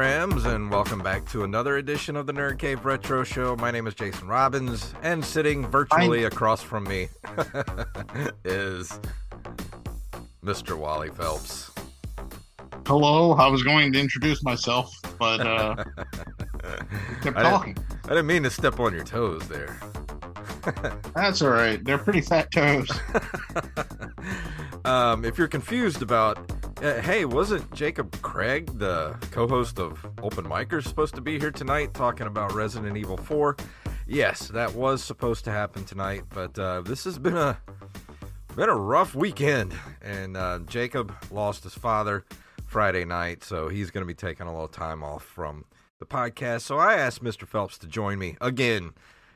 And welcome back to another edition of the Nerd Cave Retro Show. My name is Jason Robbins, and sitting virtually across from me is Mr. Wally Phelps. Hello, I was going to introduce myself, but uh, kept I talking. didn't, I didn't mean to step on your toes there. That's all right. They're pretty fat toes. um, if you're confused about, uh, hey, wasn't Jacob Craig, the co-host of Open Micers, supposed to be here tonight talking about Resident Evil 4? Yes, that was supposed to happen tonight, but uh, this has been a been a rough weekend, and uh, Jacob lost his father Friday night, so he's going to be taking a little time off from the podcast. So I asked Mr. Phelps to join me again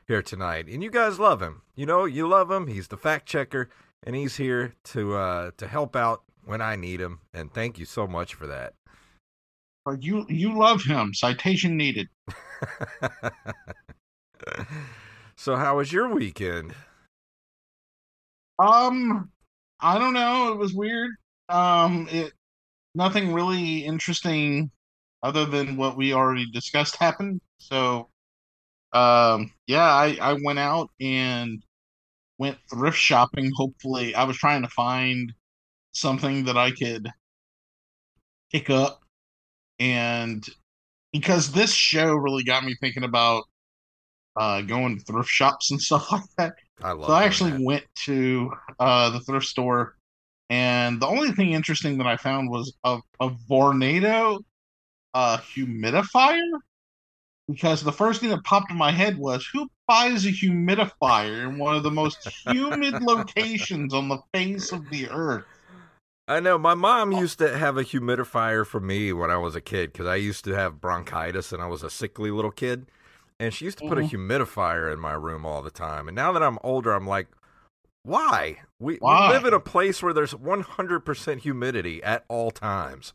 here tonight, and you guys love him. You know, you love him. He's the fact checker, and he's here to uh, to help out when I need him. And thank you so much for that. But you you love him. Citation needed. so, how was your weekend? Um, I don't know. It was weird. Um, it nothing really interesting other than what we already discussed happened. So, um, yeah, I I went out and went thrift shopping. Hopefully, I was trying to find something that I could pick up, and because this show really got me thinking about uh going to thrift shops and stuff like that. I love. So I actually that. went to uh, the thrift store, and the only thing interesting that I found was a, a Vornado uh, humidifier. Because the first thing that popped in my head was, who buys a humidifier in one of the most humid locations on the face of the earth? I know my mom used to have a humidifier for me when I was a kid because I used to have bronchitis and I was a sickly little kid. And she used to put a humidifier in my room all the time. And now that I'm older, I'm like, why? We, Why? we live in a place where there's 100% humidity at all times.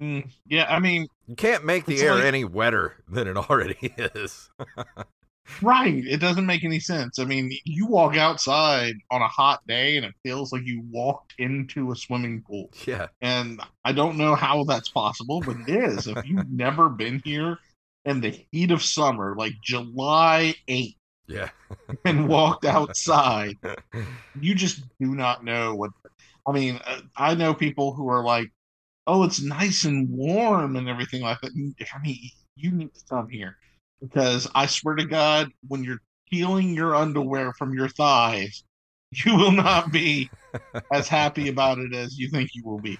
Mm, yeah, I mean, You can't make the air like- any wetter than it already is. right. It doesn't make any sense. I mean, you walk outside on a hot day and it feels like you walked into a swimming pool. yeah. And I don't know how that's possible, but it is. If you've never been here in the heat of summer, like July 8th, Yeah. and walked outside, you just do not know what. I mean, uh, I know people who are like, oh, it's nice and warm and everything like that. I mean, you need to come here because I swear to God, when you're peeling your underwear from your thighs, you will not be as happy about it as you think you will be.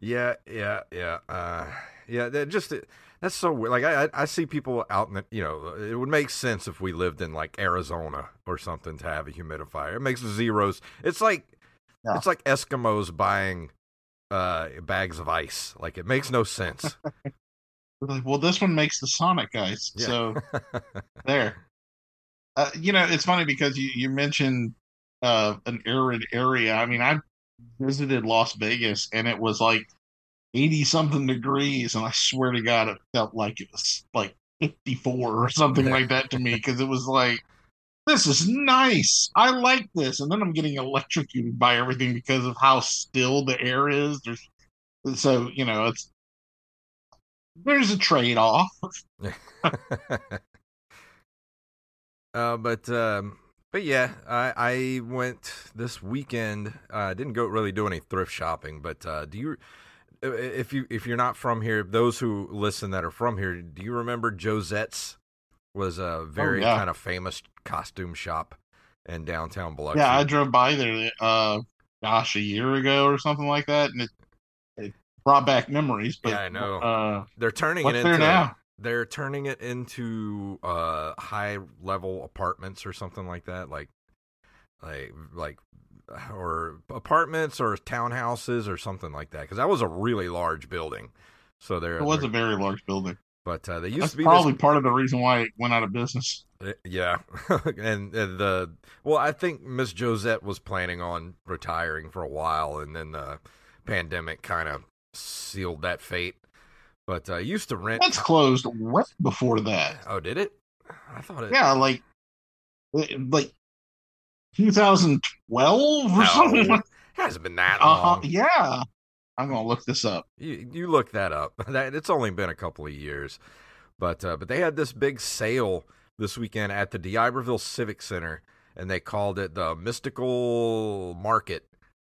Yeah, yeah, yeah, uh, yeah. That just that's so weird. Like I, I see people out in the, you know, it would make sense if we lived in like Arizona or something to have a humidifier. It makes zeros. It's like yeah. it's like Eskimos buying uh, bags of ice. Like it makes no sense. well, this one makes the Sonic guys, Yeah. So there. Uh, you know, it's funny because you you mentioned uh, an arid area. I mean, I visited Las Vegas and it was like 80 something degrees and I swear to God it felt like it was like 54 or something like that to me because it was like this is nice. I like this. And then I'm getting electrocuted by everything because of how still the air is. There's so, you know, it's there's a trade off. uh, but um but yeah, I, I went this weekend. I uh, didn't go really do any thrift shopping, but uh, do you, if you if you're not from here, those who listen that are from here, do you remember Josette's was a very oh, yeah. kind of famous costume shop in downtown Biloxi? Yeah, I drove by there. Uh, gosh, a year ago or something like that, and it, it brought back memories. But, yeah, I know. Uh, They're turning it into now? they're turning it into uh high level apartments or something like that like like like or apartments or townhouses or something like that because that was a really large building so there it was a very large building but uh, they used That's to be probably this... part of the reason why it went out of business uh, yeah and, and the well i think miss josette was planning on retiring for a while and then the pandemic kind of sealed that fate but uh, used to rent. That's closed way before that. Oh, did it? I thought it. Yeah, like like 2012 or no, something. It hasn't been that uh-huh, long. Uh, yeah, I'm gonna look this up. You you look that up. That it's only been a couple of years, but uh, but they had this big sale this weekend at the D'Iberville Civic Center, and they called it the Mystical Market,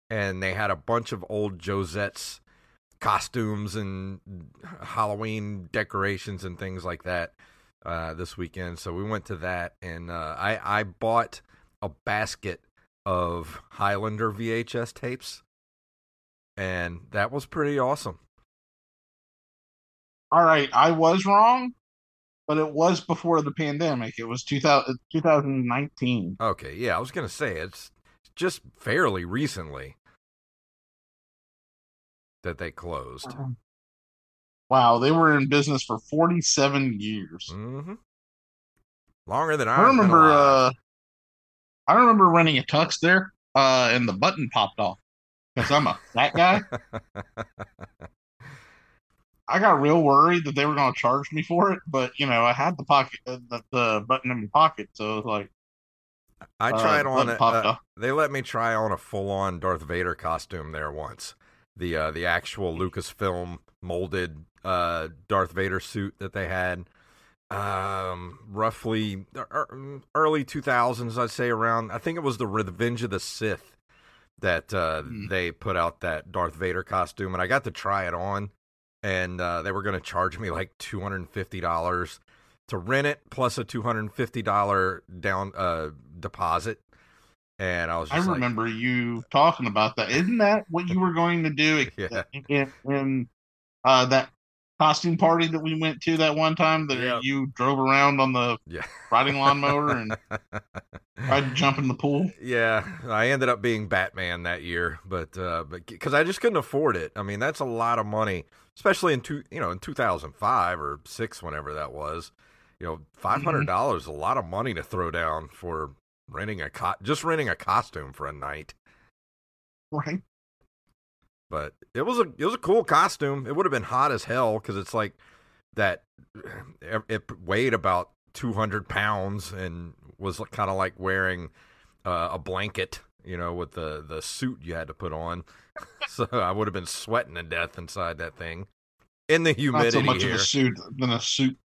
and they had a bunch of old Josette's costumes and Halloween decorations and things like that uh, this weekend. So we went to that, and uh, I I bought a basket of Highlander VHS tapes, and that was pretty awesome. All right, I was wrong, but it was before the pandemic. It was 2000, 2019. Okay, yeah, I was gonna say it's just fairly recently that they closed. Uh-huh. Wow, they were in business for 47 years. Mm-hmm. Longer than I, I remember. Uh, I remember renting a tux there, uh, and the button popped off because I'm a fat guy. I got real worried that they were going to charge me for it, but you know, I had the pocket, uh, the, the, button in my pocket, so it was like. I tried uh, on it. Uh, they let me try on a full-on Darth Vader costume there once, the uh, the actual Lucasfilm molded uh, Darth Vader suit that they had. Um, roughly early 2000s, I'd say around. I think it was the Revenge of the Sith that uh, mm. they put out that Darth Vader costume, and I got to try it on. And uh, they were going to charge me like two hundred and fifty dollars to rent it, plus a two hundred and fifty dollar down uh, deposit and I was I remember you talking about that. Isn't that what you were going to do yeah. in, in uh, that costume party that we went to that one time that yep. you drove around on the yeah. riding lawnmower and tried to jump in the pool? Yeah, I ended up being Batman that year, but uh, but because I just couldn't afford it. I mean, that's a lot of money, especially in two you know in 2005 or six, whenever that was. You know, five hundred dollars mm-hmm. a lot of money to throw down for renting a co- just renting a costume for a night. Right. But it was a it was a cool costume. It would have been hot as hell because it's like that. It weighed about two hundred pounds and was kind of like wearing uh, a blanket, you know, with the the suit you had to put on. so I would have been sweating to death inside that thing in the humidity. Not so much here. of a suit than a suit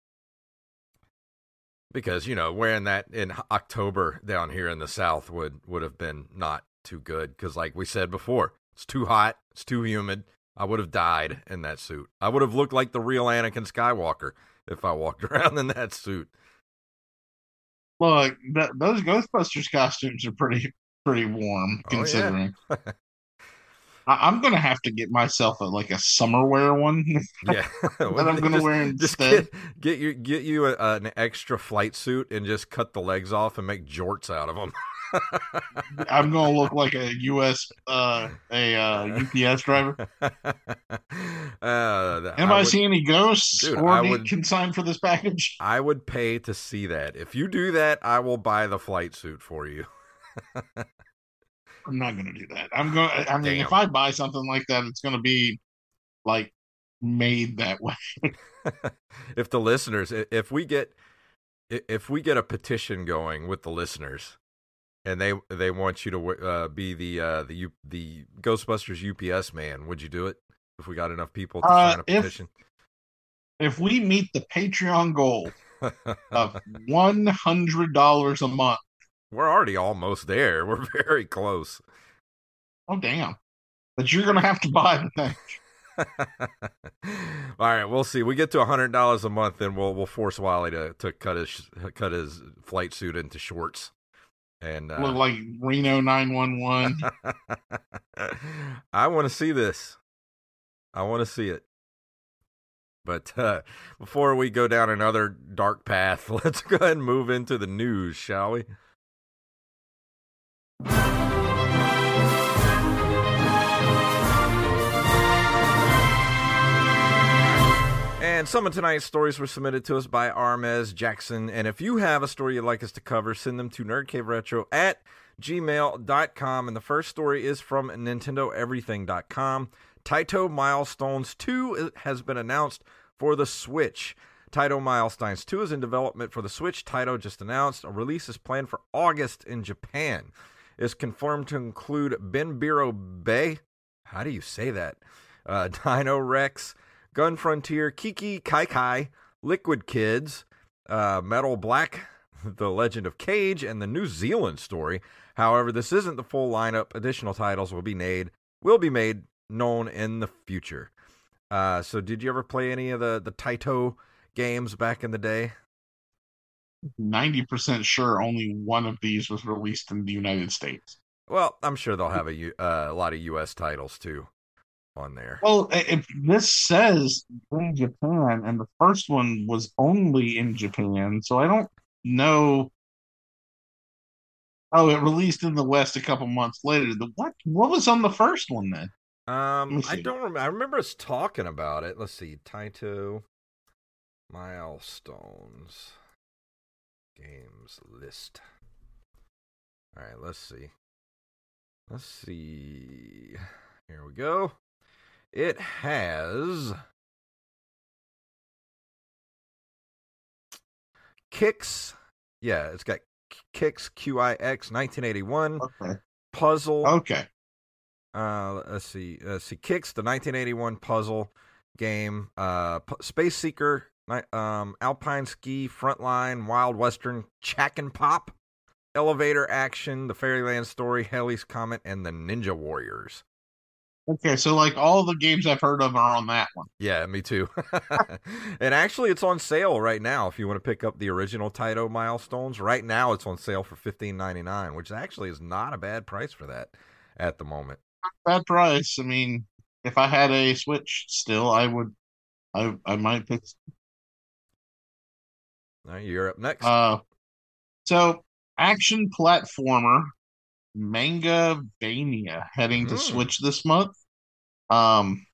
because you know wearing that in October down here in the South would would have been not too good because like we said before, it's too hot, it's too humid, I would have died in that suit. I would have looked like the real Anakin Skywalker if I walked around in that suit. Look, th- those Ghostbusters costumes are pretty pretty warm Oh, yeah. I- I'm gonna have to get myself a like a summer wear one. Yeah, That I'm gonna Just- wear instead. get, get you get you a, an extra flight suit and just cut the legs off and make jorts out of them. I'm gonna look like a U.S. uh a uh, UPS driver. uh, Anybody I would, see any ghosts Dude, or I would- consigned for this package? I would pay to see that. If you do that, I will buy the flight suit for you. I'm not gonna do that. I'm going. I mean, Damn. if I buy something like that, it's gonna be like made that way. if the listeners, if we get, if we get a petition going with the listeners, and they they want you to uh, be the uh, the U, the Ghostbusters UPS man, would you do it? If we got enough people to Uh, sign a if- petition. If we meet the Patreon goal of one hundred dollars a month, We're already almost there. We're very close. oh damn! But you're gonna have to buy the thing. All right, we'll see. We get to hundred dollars a month, then we'll we'll force Wally to, to cut his cut his flight suit into shorts, and uh, Look like Reno nine one one. I want to see this. I want to see it. But uh, before we go down another dark path, let's go ahead and move into the news, shall we? And some of tonight's stories were submitted to us by Armez Jackson. And if you have a story you'd like us to cover, send them to nerdcaveretro at gmail.com. And the first story is from NintendoEverything.com. Taito Milestones 2 has been announced for the Switch. Taito Milestones 2 is in development for the Switch. Taito just announced a release is planned for August in Japan. It's confirmed to include Ben Bero Beh. How do you say that? Uh, Dino Rex, Gun Frontier, Kiki Kai Kai, Liquid Kids, uh, Metal Black, The Legend of Kage, and the New Zealand story. However, this isn't the full lineup. Additional titles will be made will be made known in the future. Uh, so, did you ever play any of the the Taito games back in the day? Ninety percent sure only one of these was released in the United States. Well, I'm sure they'll have a uh, a lot of U.S. titles too on there. Well, if this says in Japan, and the first one was only in Japan, so I don't know. Oh, it released in the West a couple months later. The what? What was on the first one then? Um, I don't remember. I remember us talking about it. Let's see, Taito milestones games list. All right, let's see. Let's see. Here we go. It has Qix. Yeah, it's got Kicks QIX 1981 Okay. puzzle. Okay. Uh, let's see. Let's see. Qix the 1981 puzzle game. Uh, P- Space Seeker. Um, Alpine Ski, Frontline, Wild Western, Chack'n Pop, Elevator Action, The Fairyland Story, Halley's Comet, and the Ninja Warriors. Okay. So like all the games I've heard of are on that one. Yeah, me too. and actually, it's on sale right now. If you want to pick up the original Taito Milestones, right now it's on sale for fifteen ninety nine, which actually is not a bad price for that at the moment. Bad price. I mean, if I had a Switch still, I would. I I might pick. Right, you're up next. Uh, so action platformer Manga Vania heading to Hmm. Switch this month. Um,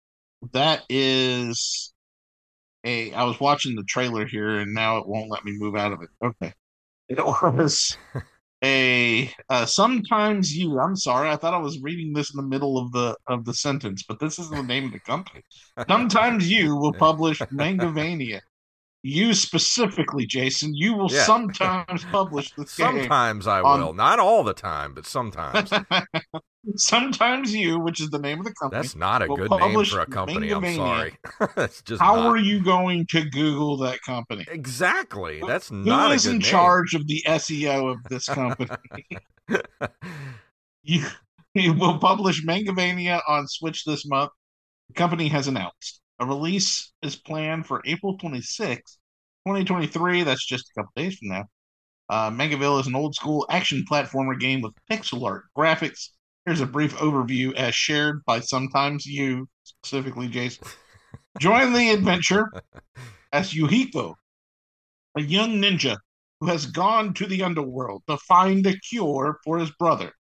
that is a. I was watching the trailer here, and now it won't let me move out of it. Okay, it was a. Uh, sometimes you. I'm sorry, I thought I was reading this in the middle of the of the sentence, but this is the name of the company. Sometimes you will publish Mangavania. You specifically, Jason, you will Yeah. sometimes publish game. Sometimes I on- will. Not all the time, but sometimes. Sometimes you, which is the name of the company. That's not a good name for a company. I'm sorry. That's just How not. are you going to Google that company? Exactly. That's Who not is a good in name. charge of the SEO of this company? you, you will publish Mangavania on Switch this month. the company has announced a release is planned for April 26, 2023. That's just a couple days from now. Uh, Megaville is an old school action platformer game with pixel art graphics. Here's a brief overview as shared by sometimes you, specifically Jason. Join the adventure as Yuhiko, a young ninja who has gone to the underworld to find a cure for his brother,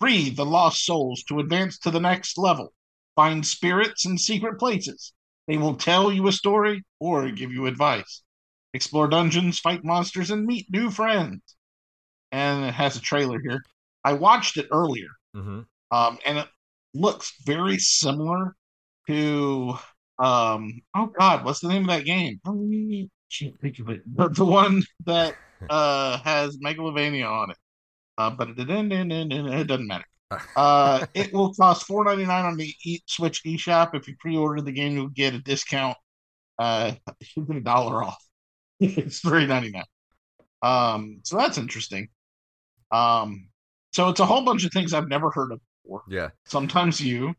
free the lost souls to advance to the next level, find spirits in secret places. They will tell you a story or give you advice. Explore dungeons, fight monsters, and meet new friends. And it has a trailer here. I watched it earlier, Mm-hmm. um, and it looks very similar to um, oh god, what's the name of that game? I can't think of it. The, the one that uh has Megalovania on it. Uh, but it, it doesn't matter. Uh, it will cost four ninety nine on the e- Switch eShop. If you pre-order the game, you'll get a discount. Uh, you get a dollar off. it's three ninety nine. Um, so that's interesting. Um, so it's a whole bunch of things I've never heard of before. Yeah. Sometimes you.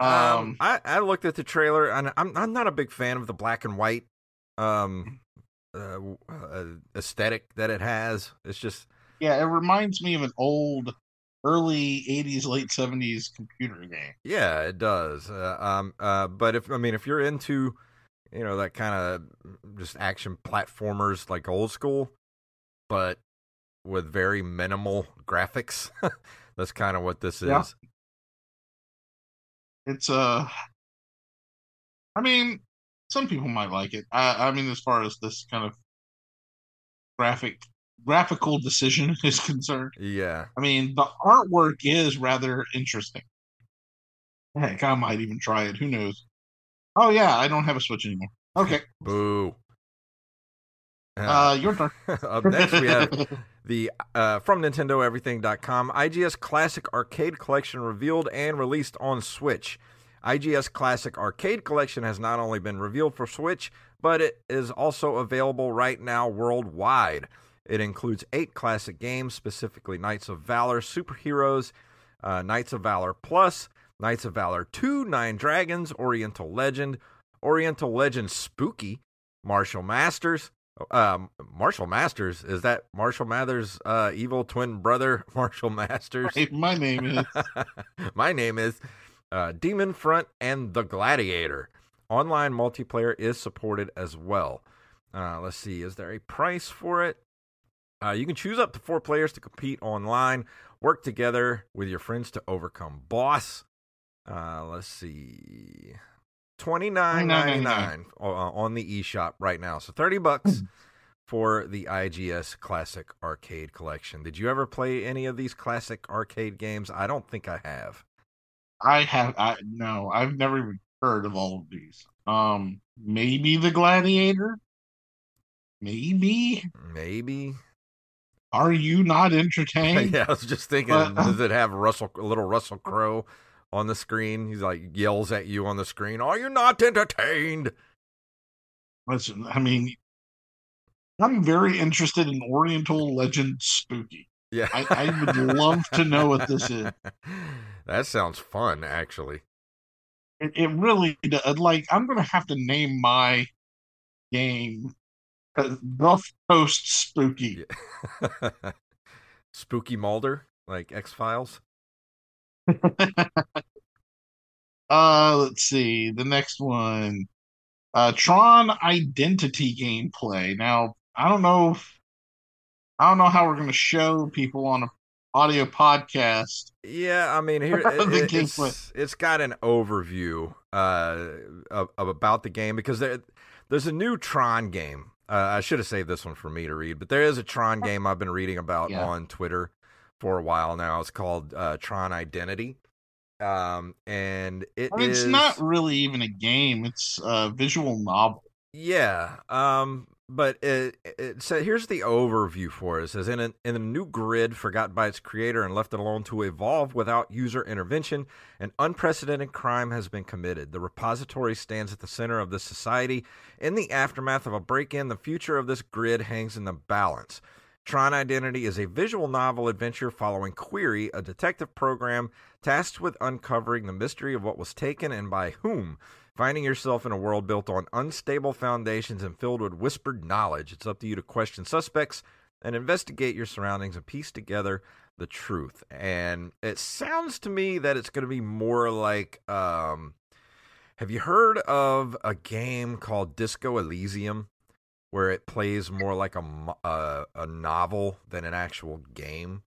Um, Um, I, I looked at the trailer and I'm I'm not a big fan of the black and white um uh, uh, aesthetic that it has. It's just yeah, it reminds me of an old, early '80s, late '70s computer game. yeah, it does. Uh, um uh but if I mean if you're into you know that kind of just action platformers like old school but with very minimal graphics, that's kind of what this is. It's uh, I mean, some people might like it. I, I mean, as far as this kind of graphic, graphical decision is concerned, Yeah. I mean, the artwork is rather interesting. Heck, I might even try it. Who knows? Oh yeah, I don't have a Switch anymore. Okay, Boo. uh, your turn. Up next, we have the uh, from Nintendo Everything.com IGS Classic Arcade Collection revealed and released on Switch. IGS Classic Arcade Collection has not only been revealed for Switch, but it is also available right now worldwide. It includes eight classic games, specifically Knights of Valor, Superheroes, uh, Knights of Valor Plus, Knights of Valor 2, Nine Dragons, Oriental Legend, Oriental Legend Spooky, Martial Masters, um, Marshall Masters is that Marshall Mathers' uh, evil twin brother, Marshall Masters? Hey, my name is. My name is uh, Demon Front and the Gladiator. Online multiplayer is supported as well. Uh, let's see, is there a price for it? Uh, you can choose up to four players to compete online, work together with your friends to overcome boss. Uh, let's see, twenty nine ninety nine on the eShop right now. So thirty bucks for the IGS Classic Arcade Collection. Did you ever play any of these classic arcade games? I don't think I have. I have. I no. I've never even heard of all of these. Um, maybe the Gladiator. Maybe. Maybe. Are you not entertained? yeah, I was just thinking, But- does um it have Russell, a little Russell Crowe on the screen? He's like yells at you on the screen. Are you not entertained? Listen, I mean, I'm very interested in Oriental Legend Spooky. Yeah, I, I would love to know what this is. That sounds fun, actually. It, it really does. Like, I'm going to have to name my game Gulf Coast Spooky. Spooky Mulder, like X Files. Uh, let's see. The next one, uh, Tron Identity gameplay. Now, I don't know. If, I don't know how we're going to show people on a audio podcast. Yeah, I mean, here it, it's, it's got an overview uh, of, of about the game because there, there's a new Tron game. Uh, I should have saved this one for me to read, but there is a Tron game I've been reading about Yeah. on Twitter for a while now. It's called uh, Tron Identity, um, and it It's is- not really even a game. It's a visual novel. Yeah. Um. But it, it so here's the overview for it. It says in a in a new grid forgotten by its creator and left alone to evolve without user intervention, an unprecedented crime has been committed. The repository stands at the center of this society. In the aftermath of a break-in, the future of this grid hangs in the balance. Tron Identity is a visual novel adventure following Query, a detective program tasked with uncovering the mystery of what was taken and by whom. Finding yourself in a world built on unstable foundations and filled with whispered knowledge, it's up to you to question suspects and investigate your surroundings and piece together the truth. And it sounds to me that it's going to be more like um, have you heard of a game called Disco Elysium? Where it plays more like a a, a novel than an actual game.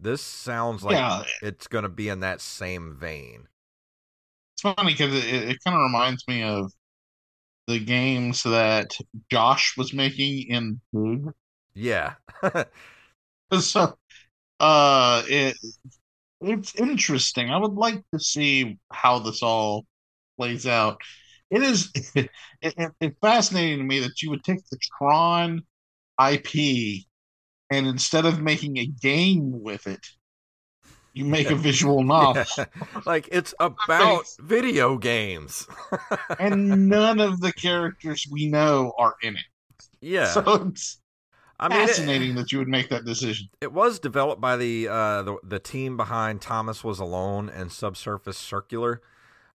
This sounds like yeah. it's going to be in that same vein. It's funny because it, it kind of reminds me of the games that Josh was making in Big. Yeah. so, uh, it it's interesting. I would like to see how this all plays out it is it, it, it's fascinating to me that you would take the Tron IP and instead of making a game with it, you make a visual novel. Yeah. Like it's about video games. and none of the characters we know are in it. Yeah. So it's I mean, fascinating it, that you would make that decision. It was developed by the, uh, the the team behind Thomas Was Alone and Subsurface Circular.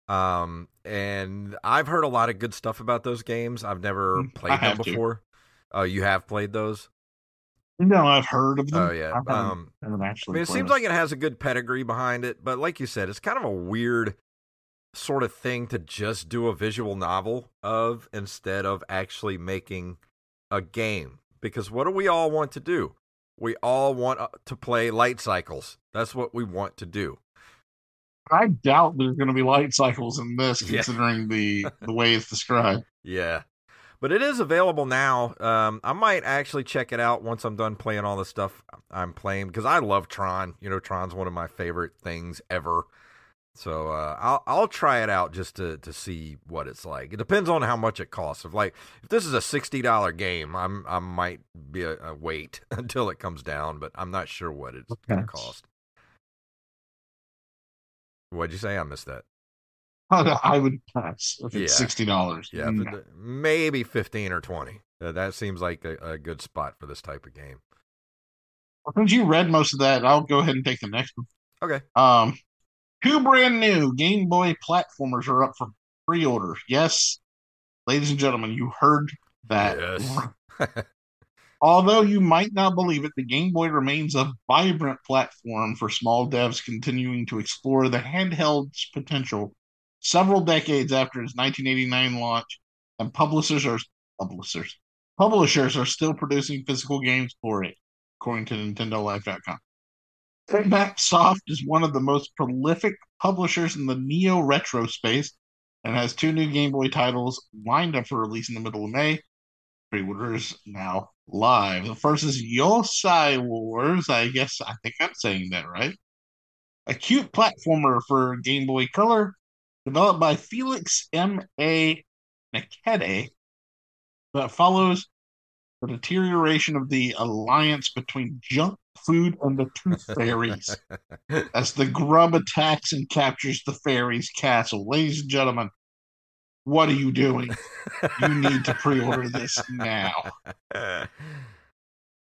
Um, and I've heard a lot of good stuff about those games. I've never mm, played them before. Oh, uh, you have played those? No, I've heard of them. Oh yeah. Um, I mean, it seems like it has a good pedigree behind it, but like you said, it's kind of a weird sort of thing to just do a visual novel of instead of actually making a game. Because what do we all want to do? We all want uh, to play light cycles. That's what we want to do. I doubt there's going to be light cycles in this, considering the the way it's described. Yeah, but it is available now. Um, I might actually check it out once I'm done playing all the stuff I'm playing because I love Tron. You know, Tron's one of my favorite things ever. So uh, I'll I'll try it out just to, to see what it's like. It depends on how much it costs. If like if this is a sixty dollar game, I'm I might be a, a, wait until it comes down, but I'm not sure what it's okay. going to cost. What'd you say? I missed that. I would pass if it's yeah. sixty dollars. Yeah, mm. maybe fifteen or twenty. Uh, that seems like a, a, good spot for this type of game. Well, since you read most of that, I'll go ahead and take the next one. Okay. Um, two brand new Game Boy platformers are up for pre-order. Yes, ladies and gentlemen, you heard that. Yes. Although you might not believe it, the Game Boy remains a vibrant platform for small devs continuing to explore the handheld's potential several decades after its 1989 launch, and publishers are publishers publishers are still producing physical games for it, according to NintendoLife.com. Soft is one of the most prolific publishers in the neo retro space and has two new Game Boy titles lined up for release in the middle of May. Pre-orders now live. The first is Yosai Wars. I guess I think I'm saying that right. A cute platformer for Game Boy Color, developed by Felix M. A. Nakede, that follows the deterioration of the alliance between junk food and the tooth fairies as the grub attacks and captures the fairies' castle. Ladies and gentlemen, what are you doing? you need to pre-order this now. I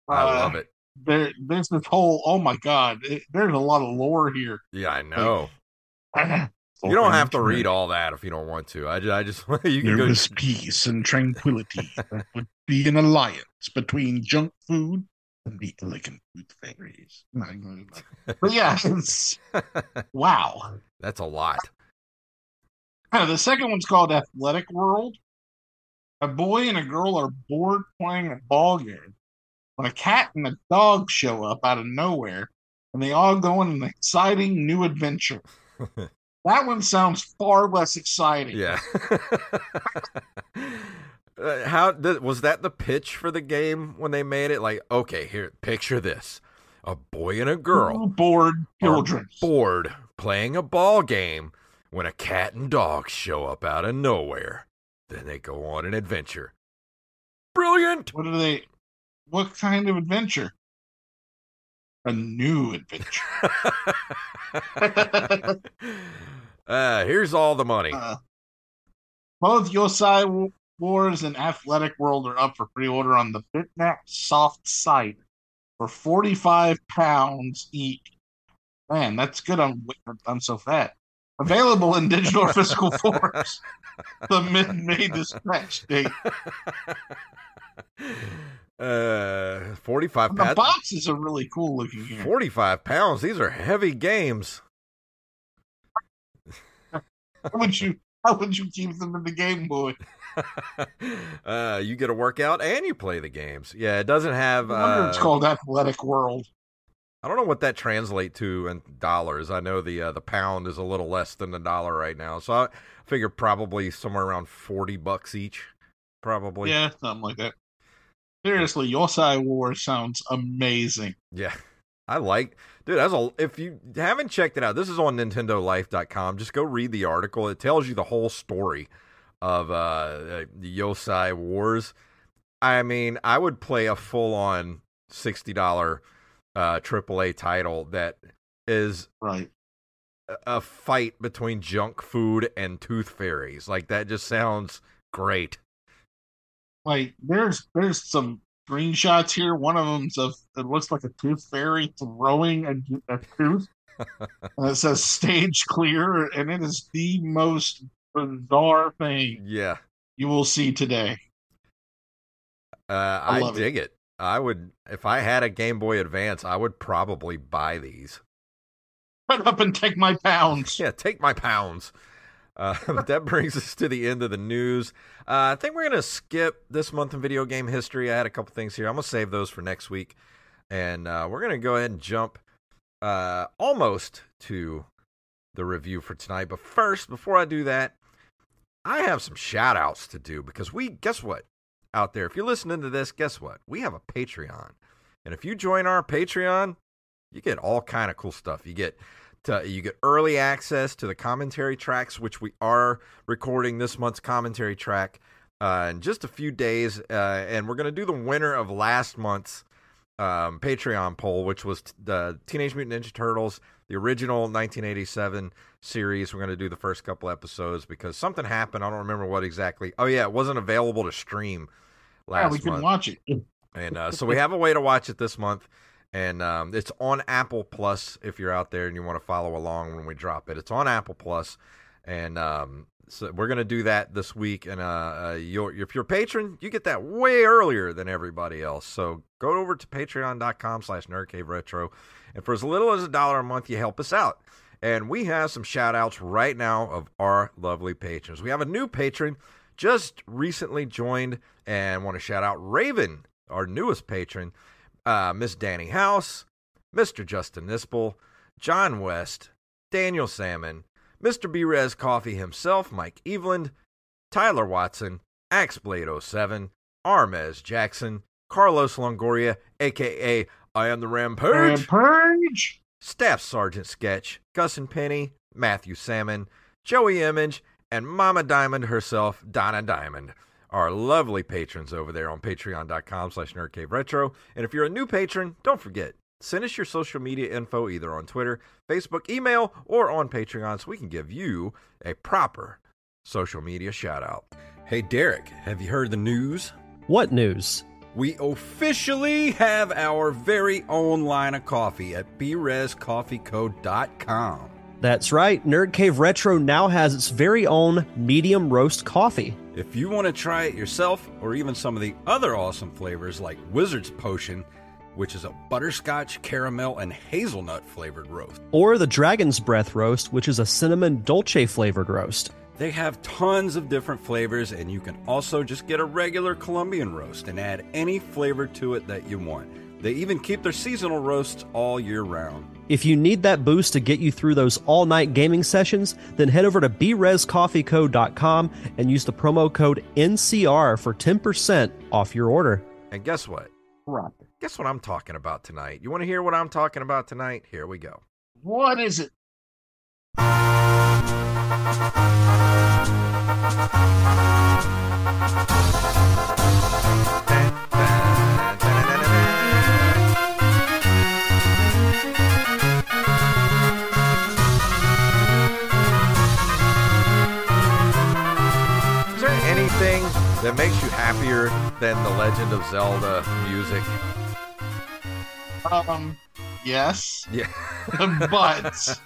love uh, it. There, there's this whole. Oh my god, it, there's a lot of lore here. Yeah, I know. Like, you don't have to read all that if you don't want to. I just, I just you can there go. is peace and tranquility that would be an alliance between junk food and the elegant food fairies. But yeah, wow. That's a lot. The second one's called Athletic World. A boy and a girl are bored playing a ball game when a cat and a dog show up out of nowhere and they all go on an exciting new adventure. that one sounds far less exciting. Yeah. uh, how th- was that the pitch for the game when they made it? Like, okay, here, picture this: a boy and a girl, bored children, bored playing a ball game when a cat and dog show up out of nowhere. Then they go on an adventure. Brilliant! What are they? What kind of adventure? A new adventure. uh, here's all the money. Uh, both Yosai Wars and Athletic World are up for pre-order on the Bitmap Soft site for 45 pounds each. Man, that's good. I'm I'm so fat. Available in digital or physical forms. The mid-May dispatch date. Uh, 45 The pounds. boxes are really cool looking here. 45 pounds. These are heavy games. How would you how would you keep them in the Game Boy? uh, you get a workout and you play the games. Yeah, it doesn't have. Wonder it's uh, called Athletic World. I don't know what that translate to in dollars. I know the uh, the pound is a little less than the dollar right now, so I figure probably somewhere around forty bucks each. Probably. Yeah, something like that. Seriously, Yosai War sounds amazing. Yeah. I like, dude. That's a. If you haven't checked it out, this is on NintendoLife.com. Just go read the article. It tells you the whole story of uh, the Yosai Wars. I mean, I would play a full-on sixty dollar uh, AAA title that is Right. a- fight between junk food and tooth fairies. Like that just sounds great. Like there's there's some screenshots here. One of them's of it looks like a tooth fairy throwing a, a tooth. and it says stage clear, and it is the most bizarre thing Yeah. you will see today. Uh, I, it. dig it. I would, if I had a Game Boy Advance, I would probably buy these. Put up and take my pounds. Yeah, take my pounds. Uh, that brings us to the end of the news. Uh, I think we're going to skip this month in video game history. I had a couple things here. I'm going to save those for next week. And uh, we're going to go ahead and jump uh, almost to the review for tonight. But first, before I do that, I have some shout outs to do because we, guess what, out there, if you're listening to this, guess what? We have a Patreon. And if you join our Patreon, you get all kind of cool stuff. You get to, you get early access to the commentary tracks, which we are recording this month's commentary track uh, in just a few days, uh, and we're going to do the winner of last month's um, Patreon poll, which was t- the Teenage Mutant Ninja Turtles, the original 1987 series. We're going to do the first couple episodes because something happened. I don't remember what exactly. Oh yeah, it wasn't available to stream last Yeah, we can month. watch it. And uh, so we have a way to watch it this month. And um, it's on Apple Plus if you're out there and you want to follow along when we drop it. It's on Apple Plus, and um, so we're gonna do that this week. And uh, uh, you're, if you're a patron, you get that way earlier than everybody else. So go over to Patreon.com/slash NerdCaveRetro, and for as little as a dollar a month, you help us out. And we have some shout outs right now of our lovely patrons. We have a new patron just recently joined and want to shout out Raven, our newest patron, uh, Miss Danny House, Mr. Justin Nispel, John West, Daniel Salmon, Mr. Brez Coffee himself, Mike Eveland, Tyler Watson, Axeblade07, Armez Jackson, Carlos Longoria, aka I am the Rampage, Rampage. Staff Sergeant Sketch, Gus and Penny, Matthew Salmon, Joey Image, and Mama Diamond herself, Donna Diamond, our lovely patrons over there on patreon.com slash nerdcaveretro. And if you're a new patron, don't forget, send us your social media info either on Twitter, Facebook, email, or on Patreon so we can give you a proper social media shout out. Hey Derek, have you heard the news? What news? We officially have our very own line of coffee at brezcoffeeco.com. That's right, Nerd Cave Retro now has its very own medium roast coffee. If you want to try it yourself, or even some of the other awesome flavors like Wizard's Potion, which is a butterscotch, caramel, and hazelnut flavored roast, Or the Dragon's Breath roast, which is a cinnamon dolce flavored roast. they have tons of different flavors, and you can also just get a regular Colombian roast and add any flavor to it that you want. They even keep their seasonal roasts all year round. If you need that boost to get you through those all night gaming sessions, then head over to brezcoffeeco.com and use the promo code NCR for 10% off your order. And guess what? Right. Guess what I'm talking about tonight? You want to hear what I'm talking about tonight? Here we go. What is it? Anything that makes you happier than the Legend of Zelda music? Um, yes, Yeah. but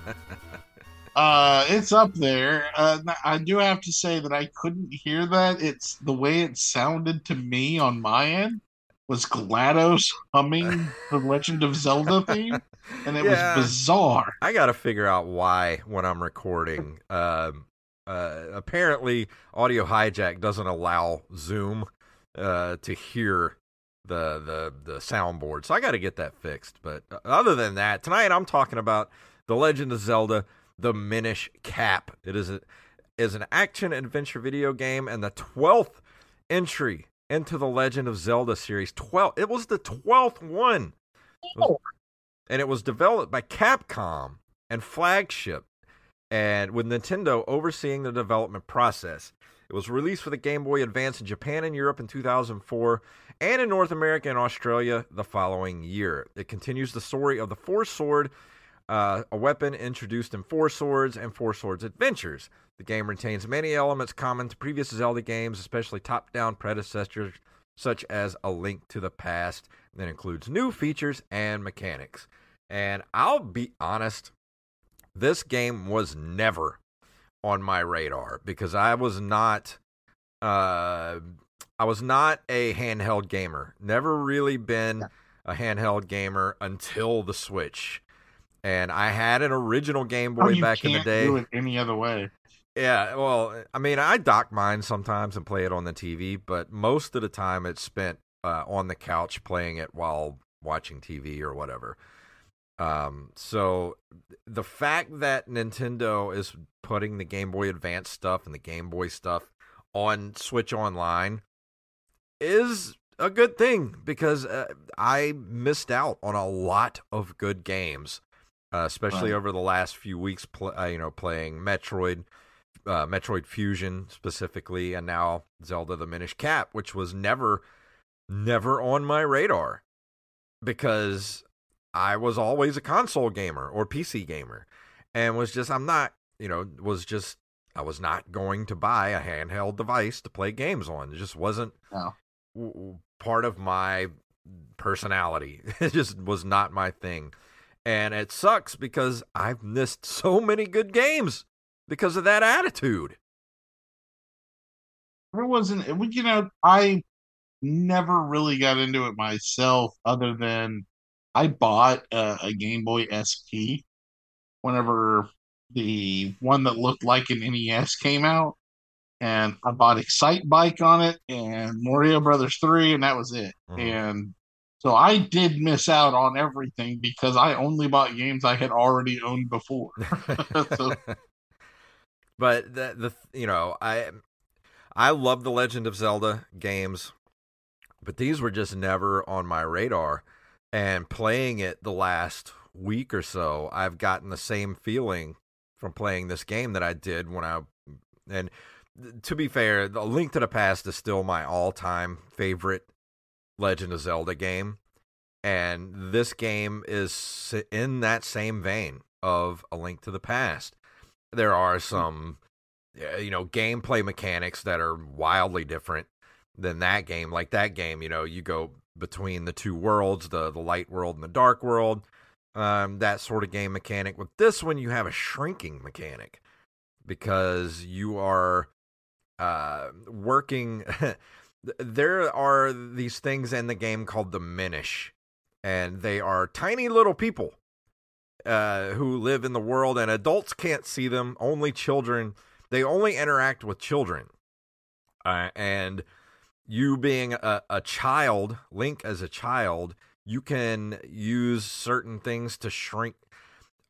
uh, it's up there. Uh, I do have to say that I couldn't hear that. It's the way it sounded to me on my end was GLaDOS humming the Legend of Zelda theme, and it Yeah. was bizarre. I got to figure out why when I'm recording. Um, uh, apparently, Audio Hijack doesn't allow Zoom uh, to hear the the the soundboard, so I got to get that fixed. But uh, other than that, tonight I'm talking about the Legend of Zelda: The Minish Cap. It is a, is an action adventure video game and the twelfth entry into the Legend of Zelda series. Twelve. It was the twelfth one. Was- and it was developed by Capcom and Flagship, and with Nintendo overseeing the development process. It was released for the Game Boy Advance in Japan and Europe in 2004, and in North America and Australia the following year. It continues the story of the Four Sword, uh, a weapon introduced in Four Swords and Four Swords Adventures. The game retains many elements common to previous Zelda games, especially top down predecessors such as A Link to the Past, that includes new features and mechanics. And I'll be honest, this game was never on my radar because I was not uh I was not a handheld gamer. Never really been a handheld gamer until the Switch. And I had an original Game Boy you back in the day. do it any other way. Yeah, well, I mean, I dock mine sometimes and play it on the TV, but most of the time it's spent uh, on the couch playing it while watching TV or whatever. Um, so the fact that Nintendo is putting the Game Boy Advance stuff and the Game Boy stuff on Switch Online is a good thing because uh, I missed out on a lot of good games, uh, especially Right. over the last few weeks. Uh, you know, playing Metroid, uh, Metroid Fusion specifically, and now Zelda: The Minish Cap, which was never, never on my radar because I was always a console gamer or PC gamer, and was just I'm not, you know, was just I was not going to buy a handheld device to play games on. It just wasn't No. w- w- part of my personality. It just was not my thing. And it sucks because I've missed so many good games because of that attitude. It wasn't, eh, you know, I never really got into it myself, other than I bought a, a Game Boy SP whenever the one that looked like an NES came out, and I bought Excitebike on it and Mario Brothers 3, and that was it. Mhm. And so I did miss out on everything because I only bought games I had already owned before. So- but the the you know I I love the Legend of Zelda games, but these were just never on my radar. And playing it the last week or so, I've gotten the same feeling from playing this game that I did when I and to be fair, the Link to the Past is still my all-time favorite Legend of Zelda game. And this game is in that same vein of A Link to the Past. There are some, uh, you know, gameplay mechanics that are wildly different than that game. Like that game, you know, you go between the two worlds, the the light world and the dark world. Um, that sort of game mechanic. With this one, you have a shrinking mechanic because you are uh, working. there are these things in the game called the Minish, and they are tiny little people uh, who live in the world, and adults can't see them. Only children. They only interact with children, uh, and you being a, a child, Link as a child, you can use certain things to shrink.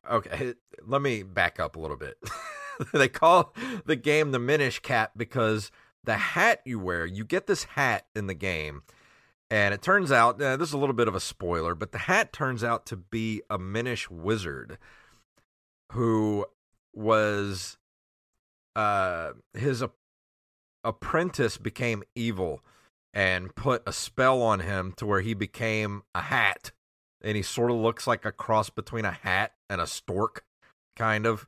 Okay, let me back up a little bit. they call the game the Minish Cap because the hat you wear, you get this hat in the game, and it turns out uh, this is a little bit of a spoiler, but the hat turns out to be a Minish wizard who was uh his ap- apprentice became evil and put a spell on him to where he became a hat and he sort of looks like a cross between a hat and a stork kind of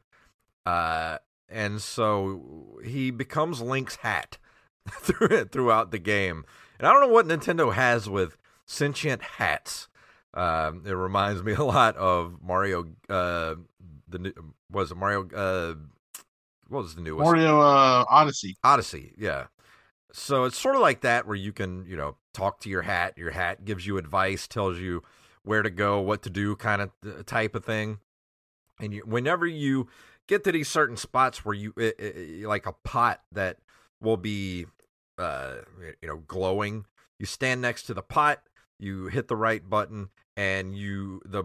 uh and so he becomes Link's hat through- throughout the game. And I don't know what Nintendo has with sentient hats, Um, it reminds me a lot of Mario. Uh, the was it Mario? Uh, what was the newest? Mario uh, Odyssey. Odyssey, yeah. So it's sort of like that where you can, you know, talk to your hat. Your hat gives you advice, tells you where to go, what to do, kind of uh, type of thing. And you, whenever you get to these certain spots where you, it, it, like a pot that will be, uh, you know, glowing, you stand next to the pot, you hit the right button, and you the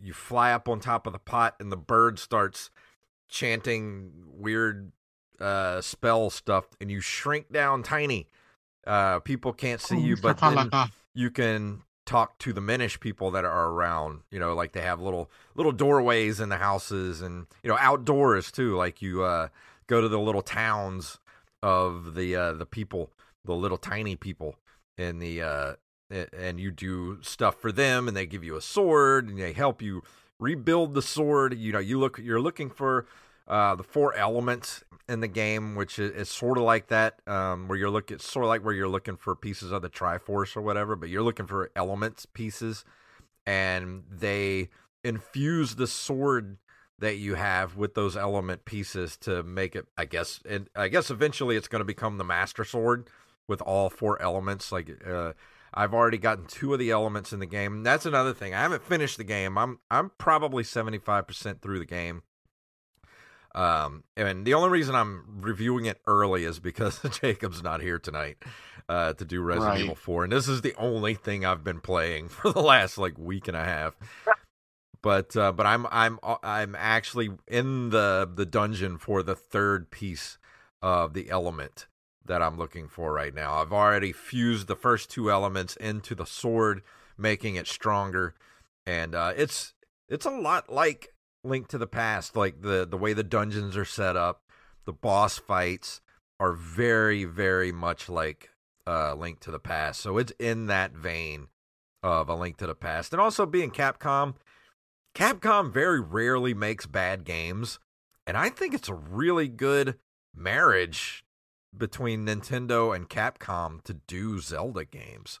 you fly up on top of the pot, and the bird starts chanting weird uh, spell stuff, and you shrink down tiny. Uh, people can't see you, but then you can talk to the Minish people that are around. You know, like they have little little doorways in the houses, and you know outdoors too. Like you uh, go to the little towns of the uh, the people, the little tiny people in the uh, and you do stuff for them, and they give you a sword, and they help you rebuild the sword. You know, you look you're looking for uh, the four elements in the game, which is, is sort of like that, um, where you're looking sort of like where you're looking for pieces of the Triforce or whatever, but you're looking for elements pieces, and they infuse the sword that you have with those element pieces to make it. I guess, and I guess eventually it's going to become the Master Sword with all four elements. Like, uh, I've already gotten two of the elements in the game. That's another thing. I haven't finished the game. I'm I'm probably 75% through the game. Um, and the only reason I'm reviewing it early is because Jacob's not here tonight uh, to do Resident right. Evil 4, and this is the only thing I've been playing for the last like week and a half. but uh, but I'm I'm I'm actually in the the dungeon for the third piece of the element that I'm looking for right now. I've already fused the first two elements into the sword, making it stronger, and uh, it's it's a lot like Link to the Past, like the the way the dungeons are set up, the boss fights are very very much like uh, Link to the Past. So it's in that vein of a Link to the Past, and also being Capcom. Capcom very rarely makes bad games, and I think it's a really good marriage between Nintendo and Capcom to do Zelda games.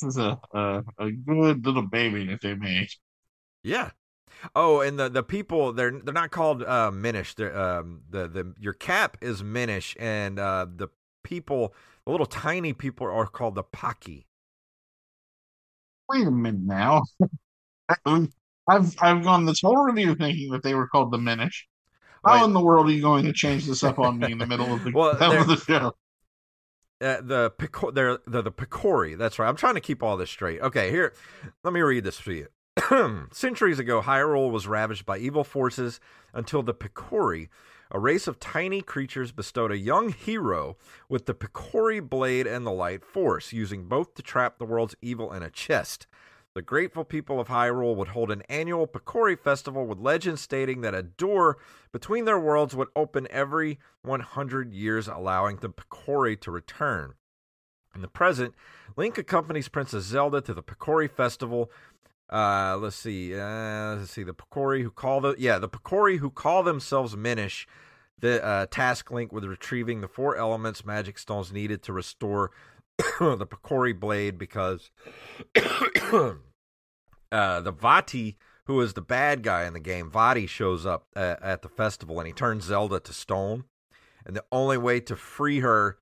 This is a, a, a good little baby that they made. Yeah. Oh, and the, the people they're they're not called uh, Minish. They're, um, the the your cap is Minish, and uh, the people, the little tiny people, are called the Paki. Wait a minute now. I've I've gone this whole review thinking that they were called the Minish. How Wait. in the world are you going to change this up on me in the middle of the, well, of the show? Uh, the Pico- they're the the Picori. That's right. I'm trying to keep all this straight. Okay, here, let me read this for you. Centuries ago, Hyrule was ravaged by evil forces until the Picori, a race of tiny creatures, bestowed a young hero with the Picori blade and the light force, using both to trap the world's evil in a chest. The grateful people of Hyrule would hold an annual Picori festival with legends stating that a door between their worlds would open every 100 years, allowing the Picori to return. In the present, Link accompanies Princess Zelda to the Picori festival. Uh, let's see. Uh, let's see. The Picori who call the yeah the Picori who call themselves Minish. The uh, task Link with retrieving the four elements magic stones needed to restore the Picori blade because uh, the Vaati, who is the bad guy in the game, Vaati shows up uh, at the festival and he turns Zelda to stone. and the only way to free her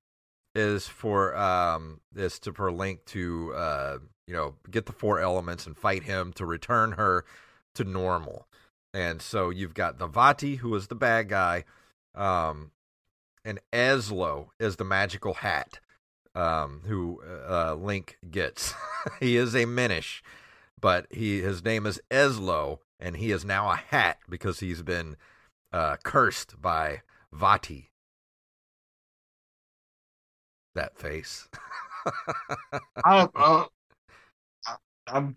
is for um is to for Link to uh you know get the four elements and fight him to return her to normal. And so you've got the Vaati, who is the bad guy, um, and Ezlo is the magical hat, um, who uh, Link gets. he is a Minish, but he his name is Ezlo, and he is now a hat because he's been uh, cursed by Vaati. That face. I, uh, I'm,